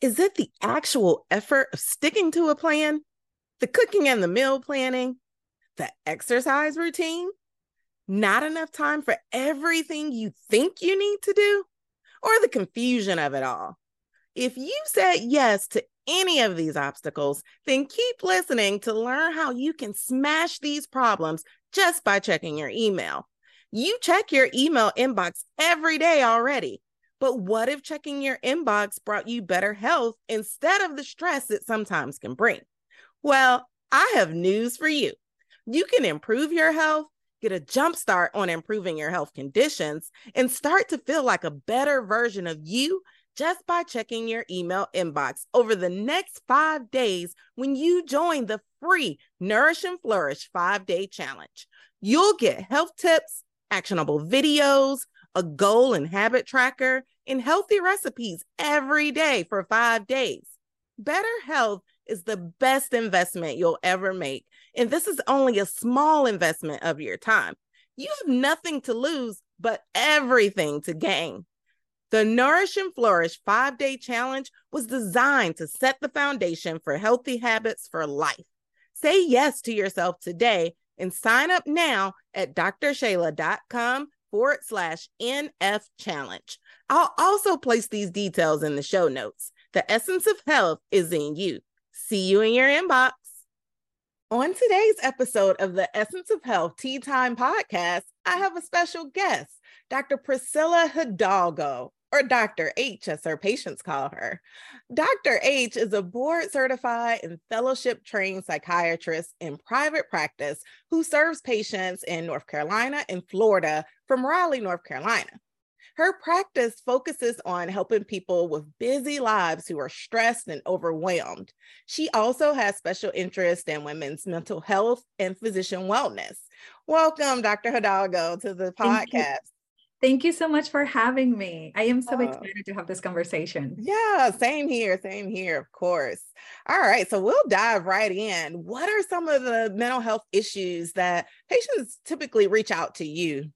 Is it the actual effort of sticking to a plan? The cooking and the meal planning? The exercise routine? Not enough time for everything you think you need to do? Or the confusion of it all? If you said yes to any of these obstacles, then keep listening to learn how you can smash these problems just by checking your email. You check your email inbox every day already. But what if checking your inbox brought you better health instead of the stress it sometimes can bring? Well, I have news for you. You can improve your health, get a jump start on improving your health conditions, and start to feel like a better version of you just by checking your email inbox over the next five days when you join the free Nourish and Flourish five day challenge. You'll get health tips, actionable videos, a goal and habit tracker, and healthy recipes every day for five days. Better health is the best investment you'll ever make. And this is only a small investment of your time. You have nothing to lose, but everything to gain. The Nourish and Flourish five day challenge was designed to set the foundation for healthy habits for life. Say yes to yourself today and sign up now at drshayla.com forward slash NF challenge. I'll also place these details in the show notes. The essence of health is in you. See you in your inbox. On today's episode of the Essence of Health Tea Time podcast, I have a special guest, Dr. Priscilla Hidalgo, or Dr. H, as her patients call her. Dr. H is a board certified and fellowship trained psychiatrist in private practice who serves patients in North Carolina and Florida from Raleigh, North Carolina. Her practice focuses on helping people with busy lives who are stressed and overwhelmed. She also has special interest in women's mental health and physician wellness. Welcome, Dr. Hidalgo, to the podcast. Thank you so much for having me. I am so oh. excited to have this conversation. Yeah, same here, same here, of course. All right, so we'll dive right in. What are some of the mental health issues that patients typically reach out to you?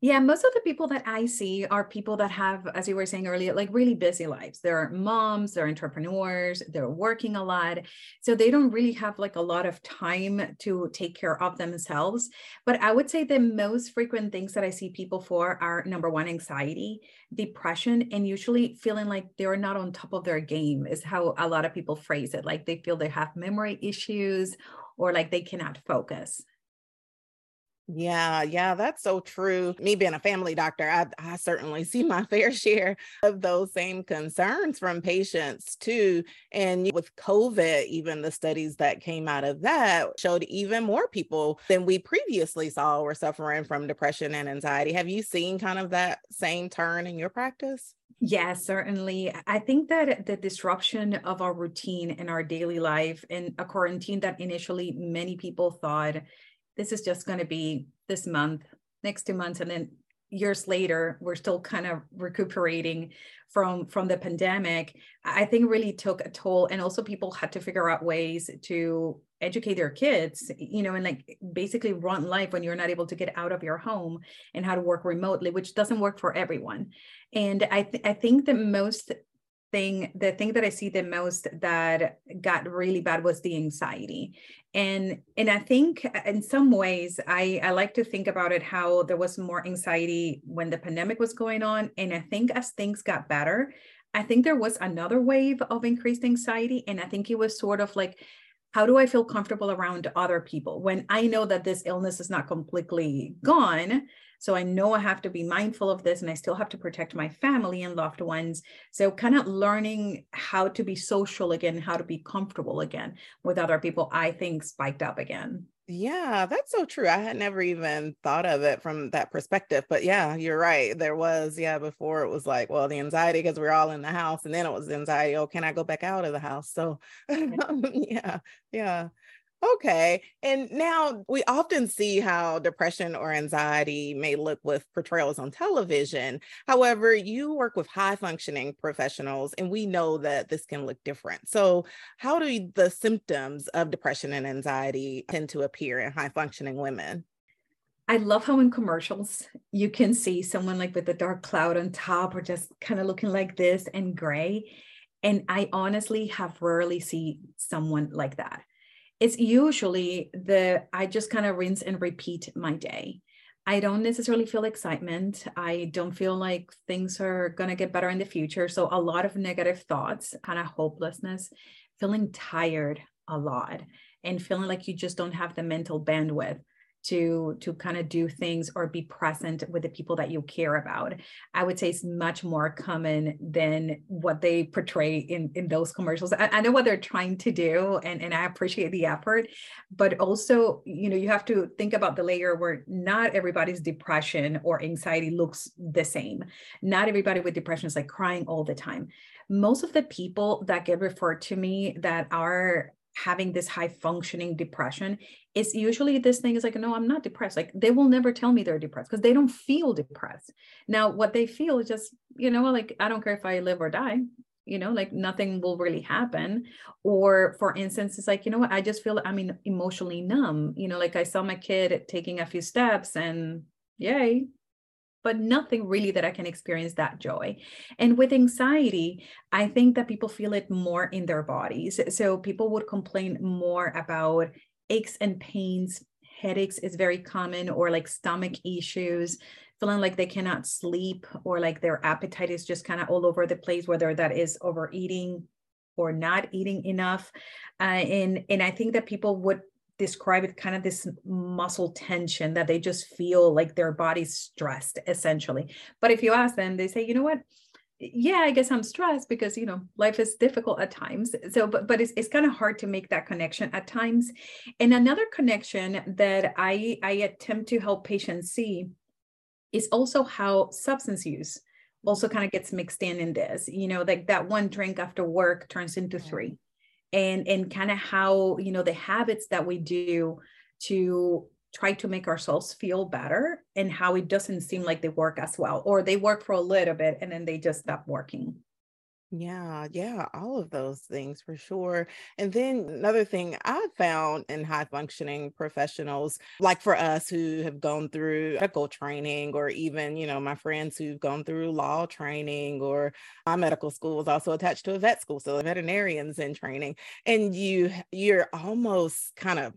Yeah, most of the people that I see are people that have, as you were saying earlier, like really busy lives. They're moms, they're entrepreneurs, they're working a lot. So they don't really have like a lot of time to take care of themselves. But I would say the most frequent things that I see people for are number one, anxiety, depression, and usually feeling like they're not on top of their game, is how a lot of people phrase it. Like they feel they have memory issues or like they cannot focus. Yeah, yeah, that's so true. Me being a family doctor, I, I certainly see my fair share of those same concerns from patients too. And with COVID, even the studies that came out of that showed even more people than we previously saw were suffering from depression and anxiety. Have you seen kind of that same turn in your practice? Yes, certainly. I think that the disruption of our routine in our daily life in a quarantine that initially many people thought this is just going to be this month, next two months, and then years later we're still kind of recuperating from from the pandemic. I think really took a toll and also people had to figure out ways to educate their kids you know and like basically run life when you're not able to get out of your home and how to work remotely which doesn't work for everyone. And i th- i think the most thing the thing that i see the most that got really bad was the anxiety. And and i think uh, in some ways i i like to think about it how there was more anxiety when the pandemic was going on. And i think as things got better i think there was another wave of increased anxiety. And i think it was sort of like how do i feel comfortable around other people? When i know that this illness is not completely gone so I know I have to be mindful of this and I still have to protect my family and loved ones. So kind of learning how to be social again, how to be comfortable again with other people, I think spiked up again. Yeah, that's so true. I had never even thought of it from that perspective. But yeah, you're right. There was, yeah, before it was like, well, the anxiety because we're all in the house. And then it was anxiety, oh, can I go back out of the house? So yeah, yeah. Okay. And now we often see how depression or anxiety may look with portrayals on television. However, you work with high functioning professionals, and we know that this can look different. So, how do the symptoms of depression and anxiety tend to appear in high functioning women? I love how in commercials you can see someone like with a dark cloud on top or just kind of looking like this and gray. And I honestly have rarely seen someone like that it's usually the I just kind of rinse and repeat my day. I don't necessarily feel excitement. I don't feel like things are going to get better in the future. So, a lot of negative thoughts, kind of hopelessness, feeling tired a lot, and feeling like you just don't have the mental bandwidth to to kind of do things or be present with the people that you care about. I would say it's much more common than what they portray in in those commercials. I, I know what they're trying to do and and i appreciate the effort but also you know you have to think about the layer where not everybody's depression or anxiety looks the same. Not everybody with depression is like crying all the time. Most of the people that get referred to me that are having this high functioning depression it's usually this thing is like no i'm not depressed. Like they will never tell me they're depressed because they don't feel depressed. Now what they feel is just you know like i don't care if i live or die you know like nothing will really happen. Or for instance it's like you know what? I just feel i mean emotionally numb. You know like i saw my kid taking a few steps and yay but nothing really that I can experience that joy. And with anxiety, I think that people feel it more in their bodies. So people would complain more about aches and pains. Headaches is very common, or like stomach issues, feeling like they cannot sleep, or like their appetite is just kind of all over the place, whether that is overeating or not eating enough. Uh, and and I think that people would describe it kind of this muscle tension that they just feel like their body's stressed essentially. But if you ask them they say you know what? Yeah i guess i'm stressed because you know life is difficult at times. So but but it's, it's kind of hard to make that connection at times. And another connection that i i attempt to help patients see is also how substance use also mm-hmm. kind of gets mixed in in this you know like that one drink after work turns into three and and kind of how you know the habits that we do to try to make ourselves feel better and how it doesn't seem like they work as well or they work for a little bit and then they just stop working yeah, yeah, all of those things for sure. And then another thing I found in high functioning professionals, like for us who have gone through medical training, or even, you know, my friends who've gone through law training, or my medical school is also attached to a vet school, so the veterinarians in training. And you you're almost kind of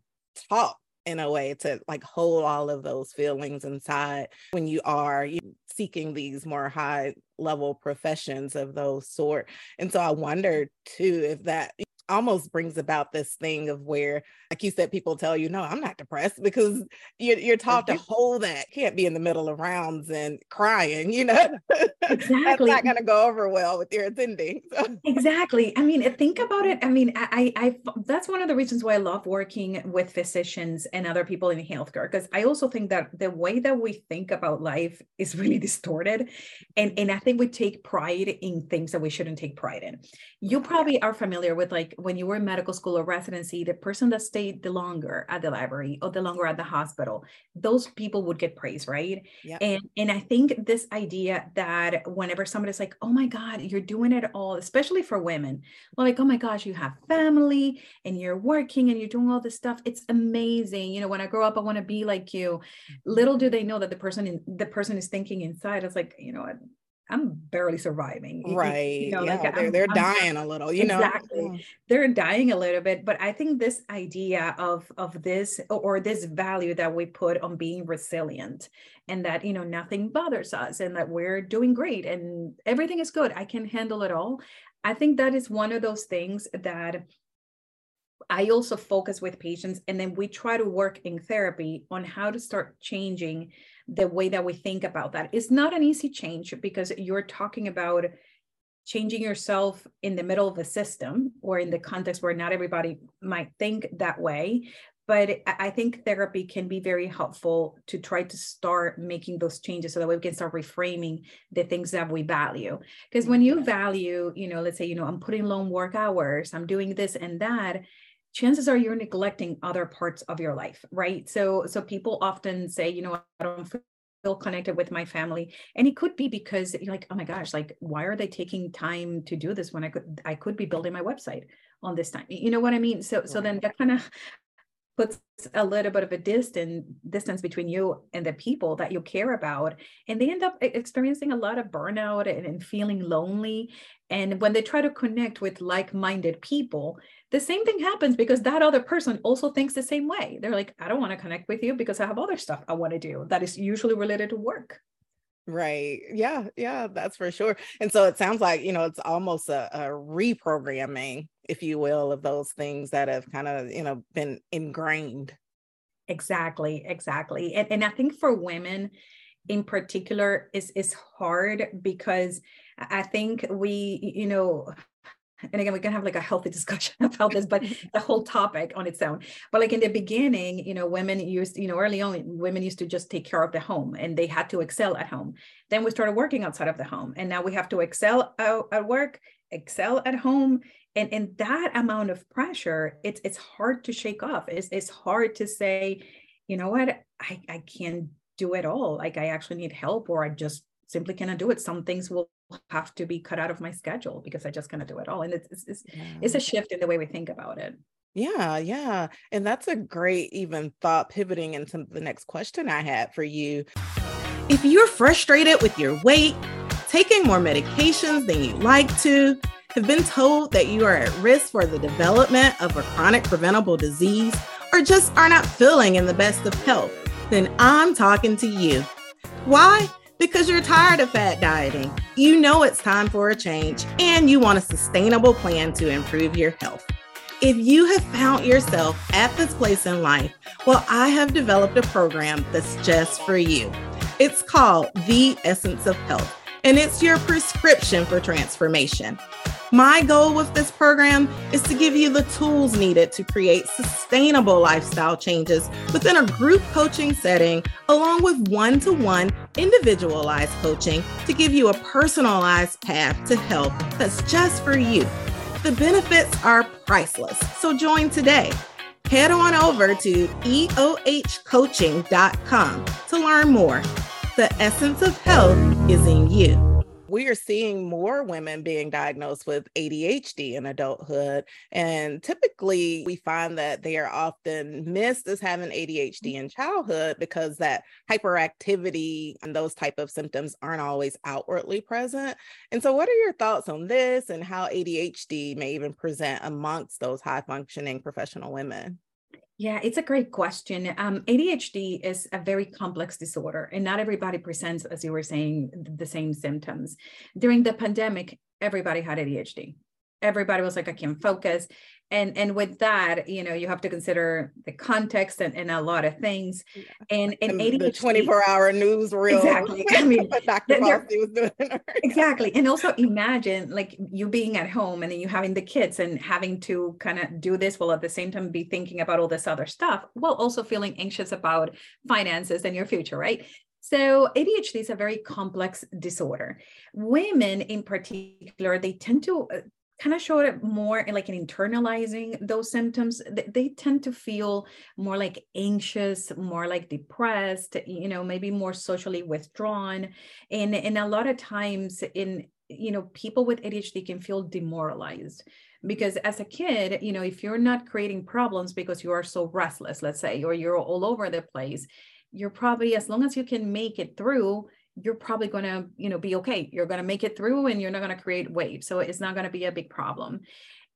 taught in a way to like hold all of those feelings inside when you are seeking these more high level professions of those sort. And so i wonder too if that almost brings about this thing of where, like you said, people tell you, no, I'm not depressed because you're, you're taught to hold that. Can't be in the middle of rounds and crying, you know? Exactly. That's not going to go over well with your attending. So. Exactly. I mean, think about it. Mm-hmm. I mean, I, I, that's one of the reasons why I love working with physicians and other people in healthcare, because I also think that the way that we think about life is really distorted. And, and I think we take pride in things that we shouldn't take pride in. You probably are familiar with like when you were in medical school or residency, the person that stayed the longer at the library or the longer at the hospital, those people would get praise, right? Yep. And and I think this idea that whenever somebody's like, oh my God, you're doing it all, especially for women, well, like, oh my gosh, you have family and you're working and you're doing all this stuff. It's amazing. You know, when I grow up, I want to be like you. Mm-hmm. Little do they know that the person in the person is thinking inside, it's like, you know, I'm barely surviving. Right. You know, yeah, like they're, I'm, they're I'm, dying a little, you exactly. know. Exactly. They're dying a little bit. But I think this idea of of this or this value that we put on being resilient and that, you know, nothing bothers us and that we're doing great and everything is good. I can handle it all. I think that is one of those things that I also focus with patients and then we try to work in therapy on how to start changing the way that we think about that. It's not an easy change because you're talking about changing yourself in the middle of a system or in the context where not everybody might think that way but I think therapy can be very helpful to try to start making those changes so that we can start reframing the things that we value. Because when you value, you know, let's say, you know, I'm putting long work hours, I'm doing this and that, chances are you're neglecting other parts of your life, right? So, so people often say, you know, I don't feel connected with my family and it could be because you're like oh my gosh like why are they taking time to do this when i could i could be building my website on this time? You know what i mean? So so then that kind of puts a little bit of a distance distance between you and the people that you care about and they end up experiencing a lot of burnout and, and feeling lonely. And when they try to connect with like-minded people the same thing happens because that other person also thinks the same way. They're like i don't want to connect with you because i have other stuff i want to do that is usually related to work Right. Yeah. Yeah. That's for sure. And so it sounds like, you know, it's almost a, a reprogramming, if you will, of those things that have kind of, you know, been ingrained. Exactly. Exactly. And, and I think for women in particular is is hard because I think we, you know, and again we can have like a healthy discussion about this but the whole topic on its own. But like in the beginning you know women used you know early on women used to just take care of the home and they had to excel at home. Then we started working outside of the home and now we have to excel at work excel at home. And and that amount of pressure it's it's hard to shake off. It's, it's hard to say you know what? I i can't do it all. Like i actually need help or i just simply cannot do it some things will have to be cut out of my schedule because I just cannot do it all. And it's it's, yeah. it's a shift in the way we think about it. Yeah, yeah. And that's a great even thought pivoting into the next question I had for you. If you're frustrated with your weight, taking more medications than you'd like to, have been told that you are at risk for the development of a chronic preventable disease, or just are not feeling in the best of health, then I'm talking to you. Why? Because you're tired of fat dieting. You know it's time for a change and you want a sustainable plan to improve your health. If you have found yourself at this place in life, well, I have developed a program that's just for you. It's called The Essence of Health, and it's your prescription for transformation. My goal with this program is to give you the tools needed to create sustainable lifestyle changes within a group coaching setting, along with one to one individualized coaching to give you a personalized path to health that's just for you. The benefits are priceless, so join today. Head on over to eohcoaching.com to learn more. The essence of health is in you we are seeing more women being diagnosed with ADHD in adulthood. And typically, we find that they are often missed as having ADHD in childhood because that hyperactivity and those type of symptoms aren't always outwardly present. And so, what are your thoughts on this and how ADHD may even present amongst those high functioning professional women? Yeah, it's a great question. Um, ADHD is a very complex disorder, and not everybody presents, as you were saying, the same symptoms. During the pandemic, everybody had ADHD everybody was like i can't focus. And and with that you know you have to consider the context and, and a lot of things. And and, and ADHD, the 24 hour news reel. Exactly. I mean dr was doing exactly. And also imagine like you being at home and then you having the kids and having to kind of do this while at the same time be thinking about all this other stuff while also feeling anxious about finances and your future right? So ADHD is a very complex disorder. Women in particular, they tend to uh, kind of showed it more like in internalizing those symptoms they, they tend to feel more like anxious more like depressed you know maybe more socially withdrawn. And and a lot of times in you know people with adhd can feel demoralized because as a kid you know if you're not creating problems because you are so restless let's say or you're all over the place you're probably as long as you can make it through you're probably going to you know be okay. You're going to make it through and you're not going to create waves. So it's not going to be a big problem.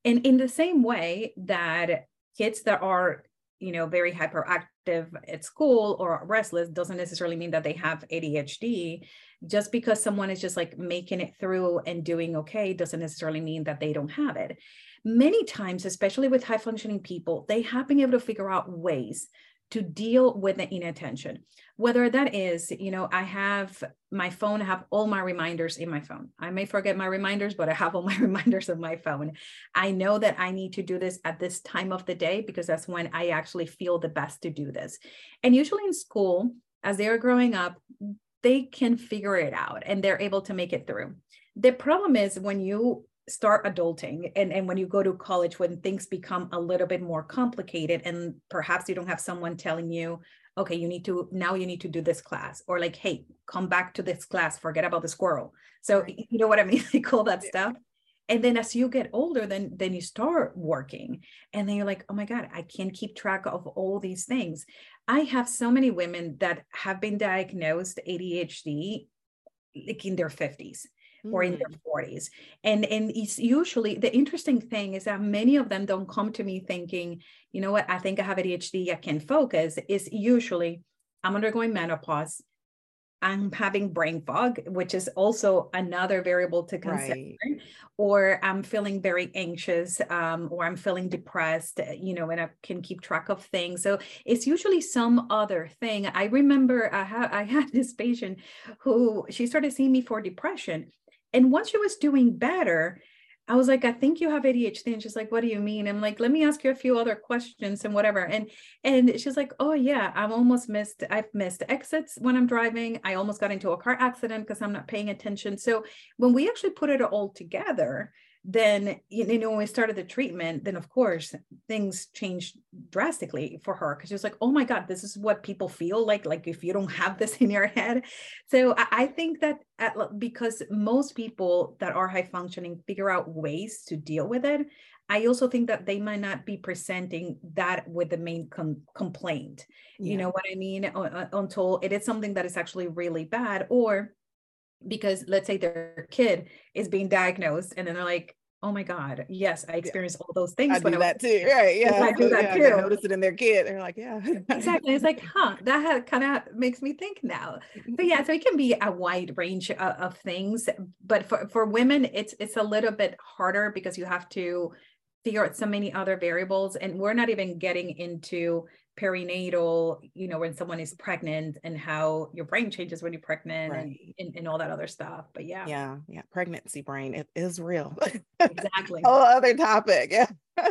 And in the same way that kids that are you know very hyperactive at school or restless doesn't necessarily mean that they have ADHD just because someone is just like making it through and doing okay doesn't necessarily mean that they don't have it. Many times especially with high functioning people they have been able to figure out ways to deal with the inattention. Whether that is you know i have my phone I have all my reminders in my phone. I may forget my reminders but i have all my reminders on my phone. I know that i need to do this at this time of the day because that's when i actually feel the best to do this. And usually in school as they are growing up they can figure it out and they're able to make it through. The problem is when you start adulting and, and when you go to college when things become a little bit more complicated and perhaps you don't have someone telling you okay you need to now you need to do this class or like hey come back to this class forget about the squirrel. So you know what i mean? Like all that yeah. stuff. And then as you get older then then you start working and then you're like oh my god i can't keep track of all these things. I have so many women that have been diagnosed adhd like in their 50s or in their 40s mm. and and it's usually the interesting thing is that many of them don't come to me thinking you know what i think i have adhd i can focus is usually i'm undergoing menopause I'm having brain fog, which is also another variable to consider, right. or I'm feeling very anxious, um, or I'm feeling depressed, you know, and I can keep track of things. So it's usually some other thing. I remember I, ha- I had this patient who she started seeing me for depression, and once she was doing better, I was like, I think you have ADHD. And she's like, what do you mean? I'm like, let me ask you a few other questions and whatever. And and she's like, oh yeah, I've almost missed, I've missed exits when I'm driving. I almost got into a car accident because I'm not paying attention. So when we actually put it all together, then you know when we started the treatment then of course things changed drastically for her because she was like oh my god this is what people feel like like if you don't have this in your head. So i, I think that at, because most people that are high functioning figure out ways to deal with it i also think that they might not be presenting that with the main com- complaint. Yeah. you know what i mean? Until it is something that is actually really bad or because let's say their kid is being diagnosed and then they're like oh my god yes i experienced all those things i do that too. right yeah. I do that yeah, too. notice it in their kid they're like yeah. Exactly it's like huh that kind of makes me think now. Mm-hmm. But yeah so it can be a wide range of, of things but for, for women it's it's a little bit harder because you have to figure out so many other variables and we're not even getting into perinatal, you know, when someone is pregnant and how your brain changes when you're pregnant right. and, and, and, all that other stuff. But yeah. Yeah. Yeah. Pregnancy brain, it is real. Exactly. Whole other topic. Yeah.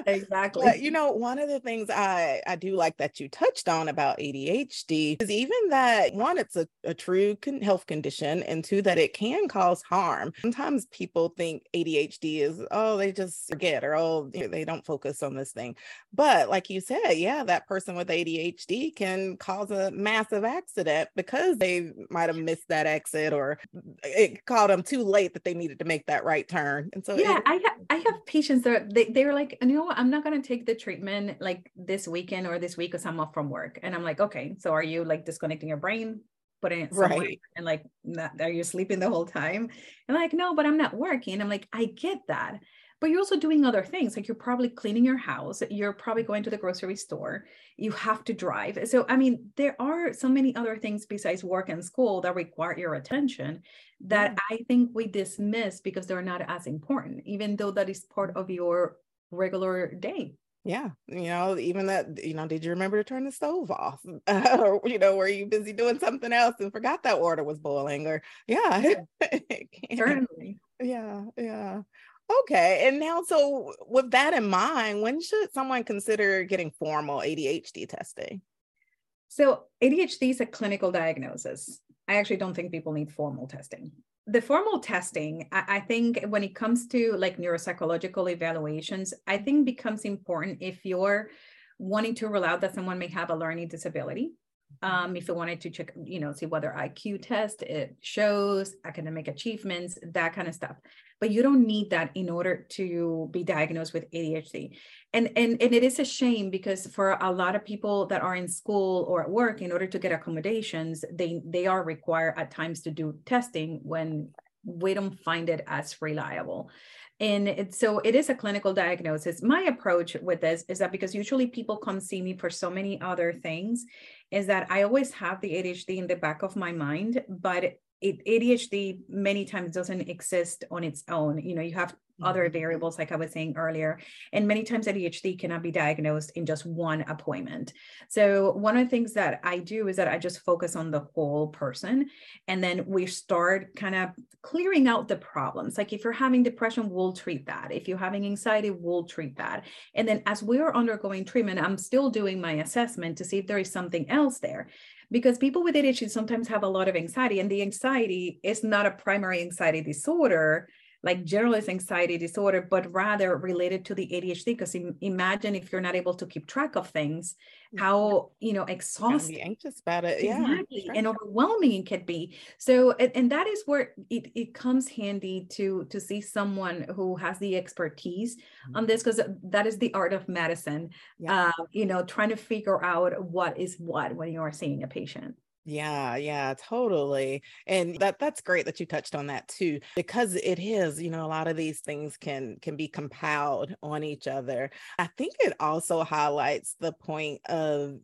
Exactly. But, you know, one of the things I, I do like that you touched on about ADHD is even that one, it's a, a true con- health condition, and two, that it can cause harm. Sometimes people think ADHD is, oh, they just forget or oh, they don't focus on this thing. But like you said, yeah, that person with ADHD can cause a massive accident because they might have missed that exit or it caught them too late that they needed to make that right turn. And so, yeah, it, I, ha- I have patients that they, they were like, you know what, I'm not going to take the treatment like this weekend or this week because I'm off from work. And I'm like, okay, so are you like disconnecting your brain, putting it somewhere right. and like, not, are you sleeping the whole time? And like, no, but I'm not working. I'm like, I get that. But you're also doing other things. Like you're probably cleaning your house. You're probably going to the grocery store. You have to drive. So, I mean, there are so many other things besides work and school that require your attention that yeah. I think we dismiss because they're not as important, even though that is part of your regular day. Yeah you know even that you know did you remember to turn the stove off? Or you know were you busy doing something else and forgot that water was boiling or yeah. Certainly. Yeah yeah. Okay and now so with that in mind when should someone consider getting formal adhd testing? So adhd is a clinical diagnosis. I actually don't think people need formal testing the formal testing I, I, think when it comes to like neuropsychological evaluations i think becomes important if you're wanting to rule out that someone may have a learning disability um, if you wanted to check you know see whether iq test it shows academic achievements that kind of stuff. But you don't need that in order to be diagnosed with adhd and and and it is a shame because for a lot of people that are in school or at work in order to get accommodations they they are required at times to do testing when we don't find it as reliable and it, so it is a clinical diagnosis my approach with this is that because usually people come see me for so many other things is that i always have the adhd in the back of my mind but it, ADHD many times doesn't exist on its own. You know, you have other mm-hmm. variables, like I was saying earlier. And many times ADHD cannot be diagnosed in just one appointment. So, one of the things that I do is that I just focus on the whole person. And then we start kind of clearing out the problems. Like if you're having depression, we'll treat that. If you're having anxiety, we'll treat that. And then as we're undergoing treatment, I'm still doing my assessment to see if there is something else there because people with ADHD sometimes have a lot of anxiety, and the anxiety is not a primary anxiety disorder like generalized anxiety disorder, but rather related to the ADHD. Because imagine if you're not able to keep track of things, how you know exhausting, anxious about it, exactly, yeah, and overwhelming it could be. So, and, and that is where it, it comes handy to to see someone who has the expertise mm-hmm. on this, because that is the art of medicine. Yeah. Uh, you know, trying to figure out what is what when you are seeing a patient. Yeah, yeah, totally. And that that's great that you touched on that too because it is, you know, a lot of these things can can be compiled on each other. I think it also highlights the point of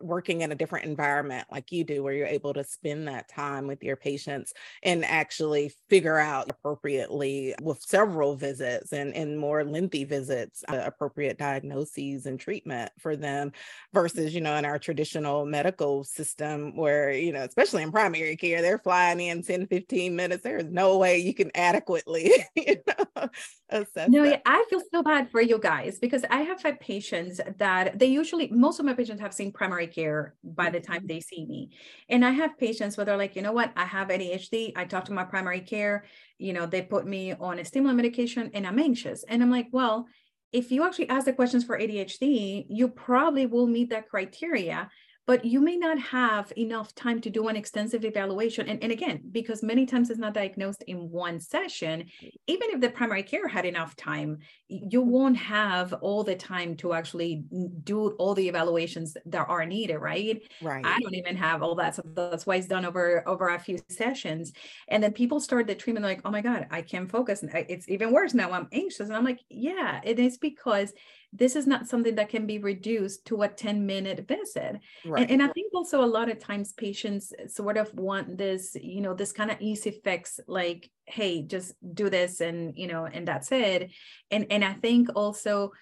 working in a different environment like you do where you're able to spend that time with your patients and actually figure out appropriately with several visits and, and more lengthy visits uh, appropriate diagnoses and treatment for them versus you know in our traditional medical system where you know especially in primary care they're flying in 10 15 minutes. There's no way you can adequately you know assess no that. i feel so bad for you guys because i have had patients that they usually most of my patients have seen primary care by the time mm-hmm. they see me. And I have patients where they're like, you know what, I have ADHD. I talk to my primary care, you know, they put me on a stimulant medication and I'm anxious. And I'm like, well, if you actually ask the questions for ADHD, you probably will meet that criteria but you may not have enough time to do an extensive evaluation. And, and again, because many times it's not diagnosed in one session, even if the primary care had enough time, you won't have all the time to actually do all the evaluations that are needed, right? Right. I don't even have all that. So that's why it's done over over a few sessions. And then people start the treatment like, oh my God, I can't focus. And uh, it's even worse now. I'm anxious. And I'm like, yeah, it is because this is not something that can be reduced to a 10 minute visit right. and, and, i think also a lot of times patients sort of want this you know this kind of easy fix like hey just do this and you know and that's it and and i think also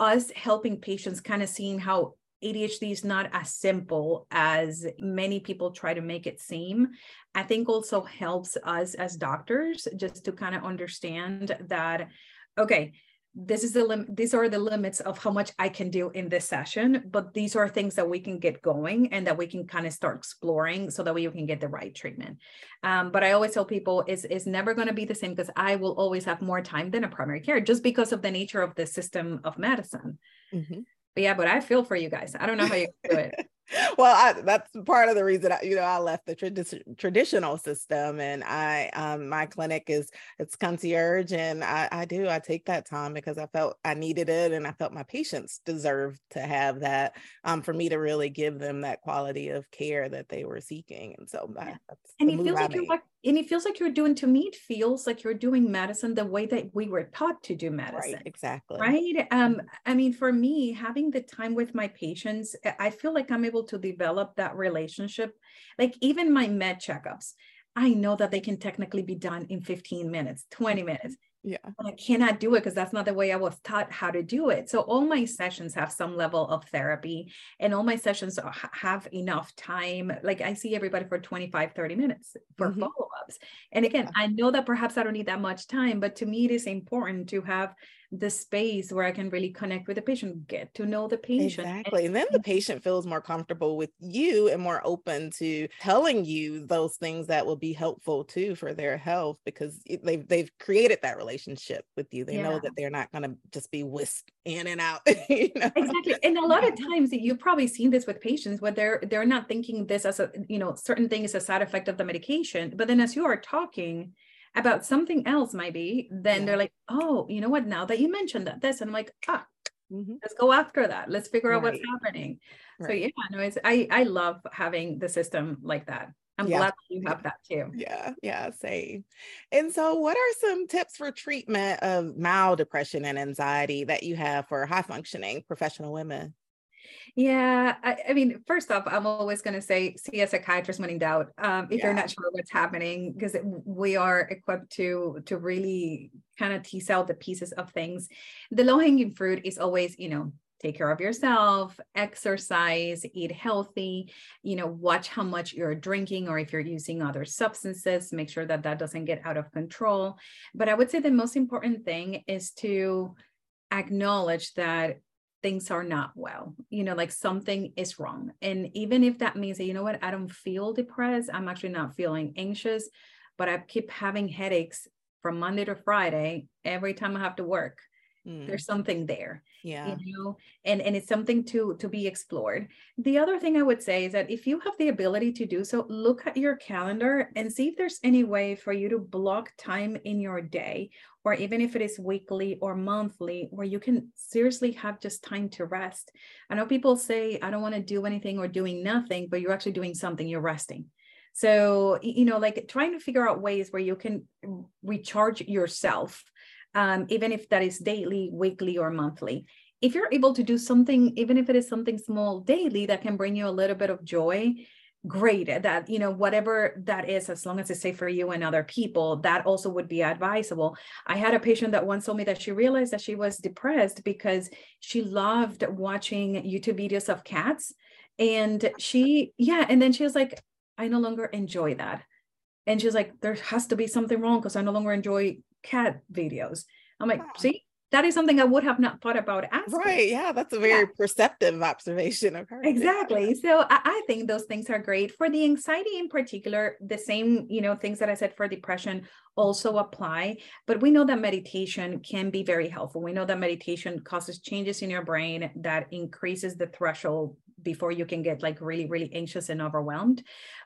us helping patients kind of seeing how ADHD is not as simple as many people try to make it seem. I think also helps us as doctors just to kind of understand that, okay, this is the lim- these are the limits of how much I can do in this session, but these are things that we can get going and that we can kind of start exploring so that we can get the right treatment. Um, but I always tell people is is never going to be the same because I will always have more time than a primary care just because of the nature of the system of medicine. Mm-hmm. But yeah, but I feel for you guys. I don't know how you do it. well I, that's part of the reason I, you know i left the tradi- traditional system and i um, my clinic is it's concierge and I, I do i take that time because i felt i needed it and i felt my patients deserved to have that um, for me to really give them that quality of care that they were seeking. And so that, and it feels like you're like and it feels like you're doing to me it feels like you're doing medicine the way that we were taught to do medicine right exactly right um i mean for me having the time with my patients i feel like i'm able to develop that relationship, like even my med checkups, I know that they can technically be done in 15 minutes, 20 minutes. Yeah. But I cannot do it because that's not the way I was taught how to do it. So all my sessions have some level of therapy and all my sessions have enough time. Like I see everybody for 25, 30 minutes for mm-hmm. follow-ups. And again, yeah. I know that perhaps I don't need that much time, but to me it is important to have the space where I can really connect with the patient, get to know the patient. Exactly. And then the patient feels more comfortable with you and more open to telling you those things that will be helpful too for their health because they've they've created that relationship with you. They yeah. know that they're not gonna just be whisked in and out. you know? Exactly. And a lot of times you've probably seen this with patients where they're they're not thinking this as a you know certain thing is a side effect of the medication, but then as you are talking, about something else maybe then yeah. they're like oh you know what now that you mentioned that this and i'm like ah mm-hmm. let's go after that let's figure right. out what's happening right. so yeah no it's i i love having the system like that I'm yeah. glad you have that too. Yeah, yeah, same. And so, what are some tips for treatment of mild depression and anxiety that you have for high functioning professional women? Yeah, I, I, mean, first off, I'm always going to say see a psychiatrist when in doubt. Um, if yeah. you're not sure what's happening, because we are equipped to to really kind of tease out the pieces of things. The low hanging fruit is always, you know, take care of yourself, exercise, eat healthy, you know, watch how much you're drinking or if you're using other substances, make sure that that doesn't get out of control. But I would say the most important thing is to acknowledge that things are not well you know like something is wrong. And even if that means that you know what? I don't feel depressed. I'm actually not feeling anxious but i keep having headaches from monday to friday every time i have to work mm. there's something there yeah. you know and and it's something to to be explored. The other thing i would say is that if you have the ability to do so look at your calendar and see if there's any way for you to block time in your day or even if it is weekly or monthly where you can seriously have just time to rest. I know people say i don't want to do anything or doing nothing but you're actually doing something you're resting. So you know like trying to figure out ways where you can recharge yourself um, even if that is daily, weekly, or monthly. If you're able to do something, even if it is something small daily that can bring you a little bit of joy, great. That you know whatever that is as long as it's safe for you and other people that also would be advisable. I had a patient that once told me that she realized that she was depressed because she loved watching youtube videos of cats. And she yeah and then she was like i no longer enjoy that. And she was like there has to be something wrong because i no longer enjoy cat videos. I'm like, wow. see, that is something I would have not thought about asking. Right. Yeah. That's a very yeah. perceptive observation of her. Exactly. So I, I, think those things are great. For the anxiety in particular, the same, you know, things that I said for depression also apply. But we know that meditation can be very helpful. We know that meditation causes changes in your brain that increases the threshold before you can get like really, really anxious and overwhelmed.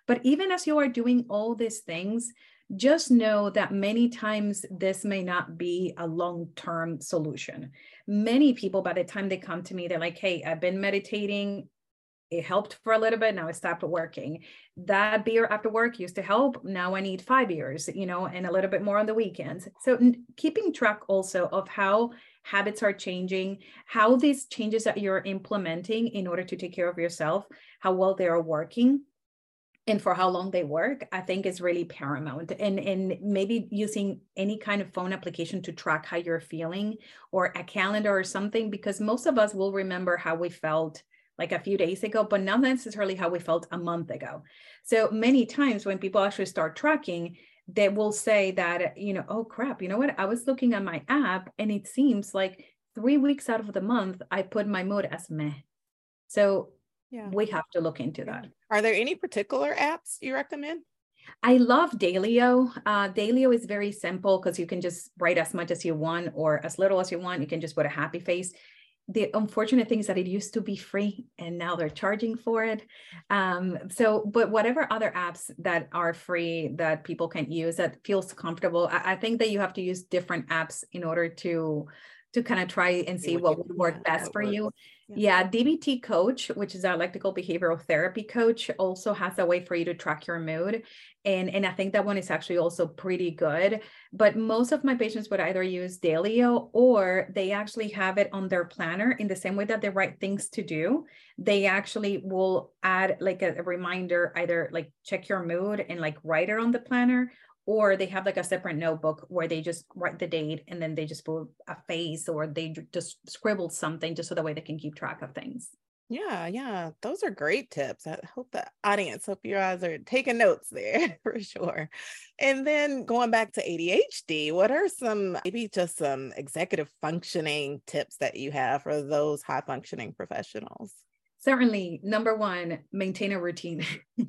But even as you are doing all these things, just know that many times this may not be a long term solution. Many people, by the time they come to me, they're like, hey, I've been meditating. It helped for a little bit. Now it stopped working. That beer after work used to help. Now I need five beers, you know, and a little bit more on the weekends. So keeping track also of how habits are changing, how these changes that you're implementing in order to take care of yourself, how well they are working and for how long they work i think is really paramount. And and maybe using any kind of phone application to track how you're feeling or a calendar or something because most of us will remember how we felt like a few days ago but not necessarily how we felt a month ago. So many times when people actually start tracking they will say that you know oh crap you know what? I was looking at my app and it seems like three weeks out of the month i put my mood as meh. So yeah. we have to look into that. Are there any particular apps you recommend? I love Daylio. Uh, Daylio is very simple because you can just write as much as you want or as little as you want. You can just put a happy face. The unfortunate thing is that it used to be free and now they're charging for it. Um, so, but whatever other apps that are free that people can use that feels comfortable, I, I think that you have to use different apps in order to to kind of try and see what would work best for you. Yeah. DBT coach, which is dialectical behavioral therapy coach, also has a way for you to track your mood. And, and I think that one is actually also pretty good. But most of my patients would either use Daylio or they actually have it on their planner in the same way that they write things to do. They actually will add like a, a reminder, either like check your mood and like write it on the planner or they have like a separate notebook where they just write the date and then they just put a face or they just scribble something just so that way they can keep track of things. Yeah, yeah, those are great tips. I hope the audience, hope you guys are taking notes there for sure. And then going back to ADHD, what are some maybe just some executive functioning tips that you have for those high functioning professionals? Certainly number one maintain a routine.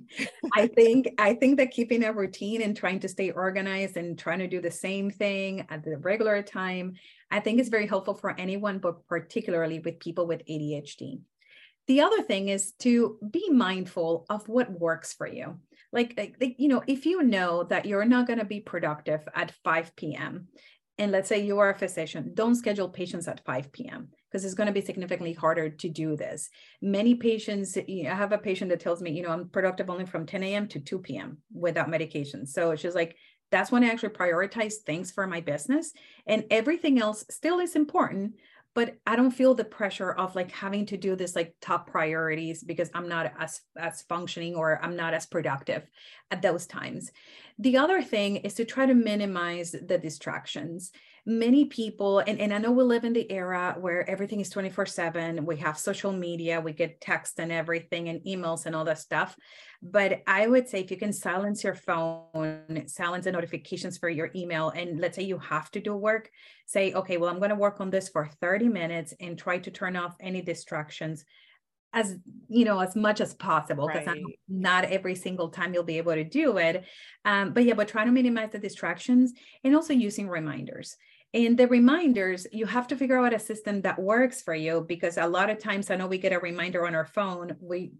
I think i think that keeping a routine and trying to stay organized and trying to do the same thing at the regular time i think is very helpful for anyone but particularly with people with adhd the other thing is to be mindful of what works for you. Like, like you know if you know that you're not going to be productive at 5 p.m and let's say you are a physician don't schedule patients at 5 p.m because it's going to be significantly harder to do this. Many patients, I have a patient that tells me, you know, I'm productive only from 10 a.m. to 2 p.m. without medication. So she's like, that's when I actually prioritize things for my business. And everything else still is important, but I don't feel the pressure of like having to do this like top priorities because I'm not as as functioning or I'm not as productive at those times. The other thing is to try to minimize the distractions many people and, and i know we live in the era where everything is 24 7 we have social media we get text and everything and emails and all that stuff. But i would say if you can silence your phone silence the notifications for your email and let's say you have to do work say okay well i'm going to work on this for 30 minutes and try to turn off any distractions as you know as much as possible because right. not every single time you'll be able to do it. Um, but yeah but try to minimize the distractions and also using reminders and the reminders, you have to figure out a system that works for you because a lot of times I know we get a reminder on our phone. We,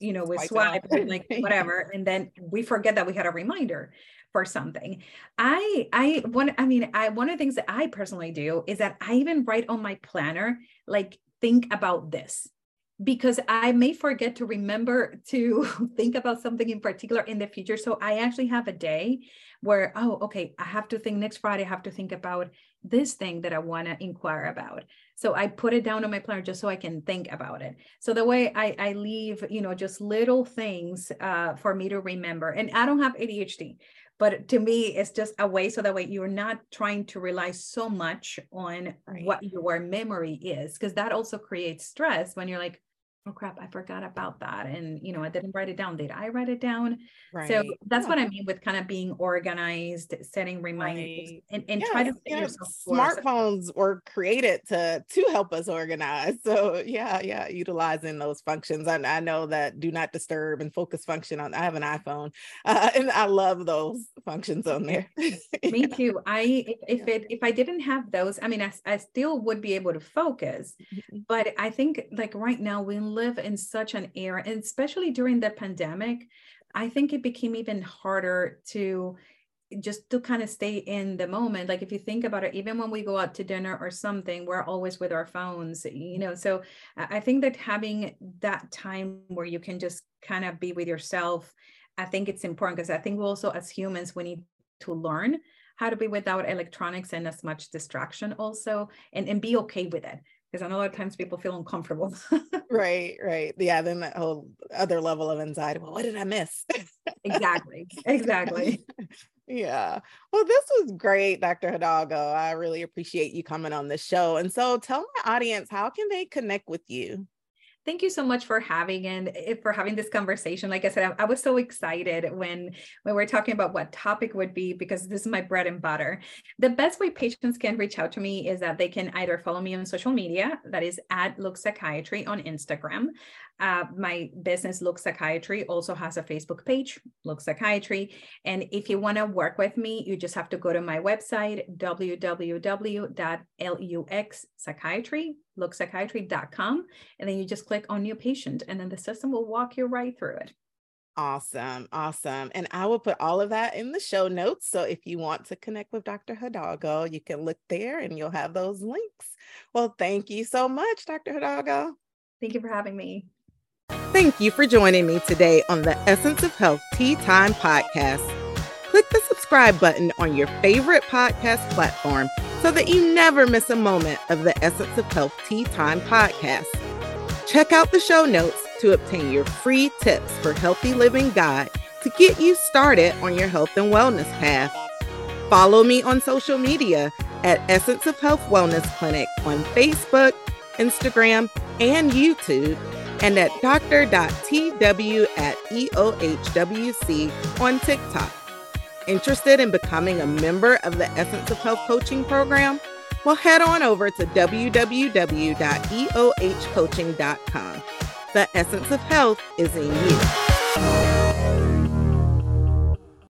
you know, we swipe, swipe like whatever, and then we forget that we had a reminder for something. I I one I mean I one of the things that I personally do is that I even write on my planner like think about this because I may forget to remember to think about something in particular in the future. So I actually have a day where, oh, okay, I have to think next Friday, I have to think about this thing that I want to inquire about. So I put it down on my planner just so I can think about it. So the way I, I leave, you know, just little things uh, for me to remember. And I don't have ADHD, but to me, it's just a way so that way you're not trying to rely so much on right. what your memory is, because that also creates stress when you're like, oh crap, I forgot about that. And, you know, I didn't write it down. Did I write it down? Right. So that's yeah. what I mean with kind of being organized, setting reminders right. and, and yeah, try to yeah, smartphones were created to, to help us organize. So yeah, yeah, utilizing those functions. I, I know that do not disturb and focus function on, I have an iPhone uh, and I love those functions on there. Me too. I, if, if it, if I didn't have those, I mean, I, I still would be able to focus, mm-hmm. but I think like right now we live in such an era, and especially during the pandemic, I think it became even harder to just to kind of stay in the moment. Like if you think about it even when we go out to dinner or something we're always with our phones you know? So i think that having that time where you can just kind of be with yourself i think it's important because i think also as humans we need to learn how to be without electronics and as much distraction also and, and be okay with it because I know a lot of times people feel uncomfortable. right, right. Yeah, then that whole other level of anxiety. Well, what did I miss? exactly. Exactly. yeah. Well, this was great, Dr. Hidalgo. I really appreciate you coming on the show. And so tell my audience, how can they connect with you? Thank you so much for having and eh, for having this conversation. Like i said I, was so excited when when we are talking about what topic would be because this is my bread and butter. The best way patients can reach out to me is that they can either follow me on social media that is at Lux Psychiatry on instagram. Uh, my business Lux Psychiatry also has a facebook page Lux Psychiatry. And if you want to work with me you just have to go to my website www.luxpsychiatry luxpsychiatry.com and then you just click on new patient and then the system will walk you right through it Awesome. Awesome. And I will put all of that in the show notes. So if you want to connect with Dr. Hidalgo, you can look there and you'll have those links. Well, thank you so much, Dr. Hidalgo. Thank you for having me. Thank you for joining me today on the Essence of Health Tea Time podcast. Click the subscribe button on your favorite podcast platform so that you never miss a moment of the Essence of Health Tea Time podcast. Check out the show notes to obtain your free tips for healthy living guide to get you started on your health and wellness path. Follow me on social media at Essence of Health Wellness Clinic on Facebook, Instagram, and YouTube, and at dr.tw at EOHWC on TikTok. Interested in becoming a member of the Essence of Health coaching program? Well, head on over to www.eohcoaching.com. The essence of health is in you.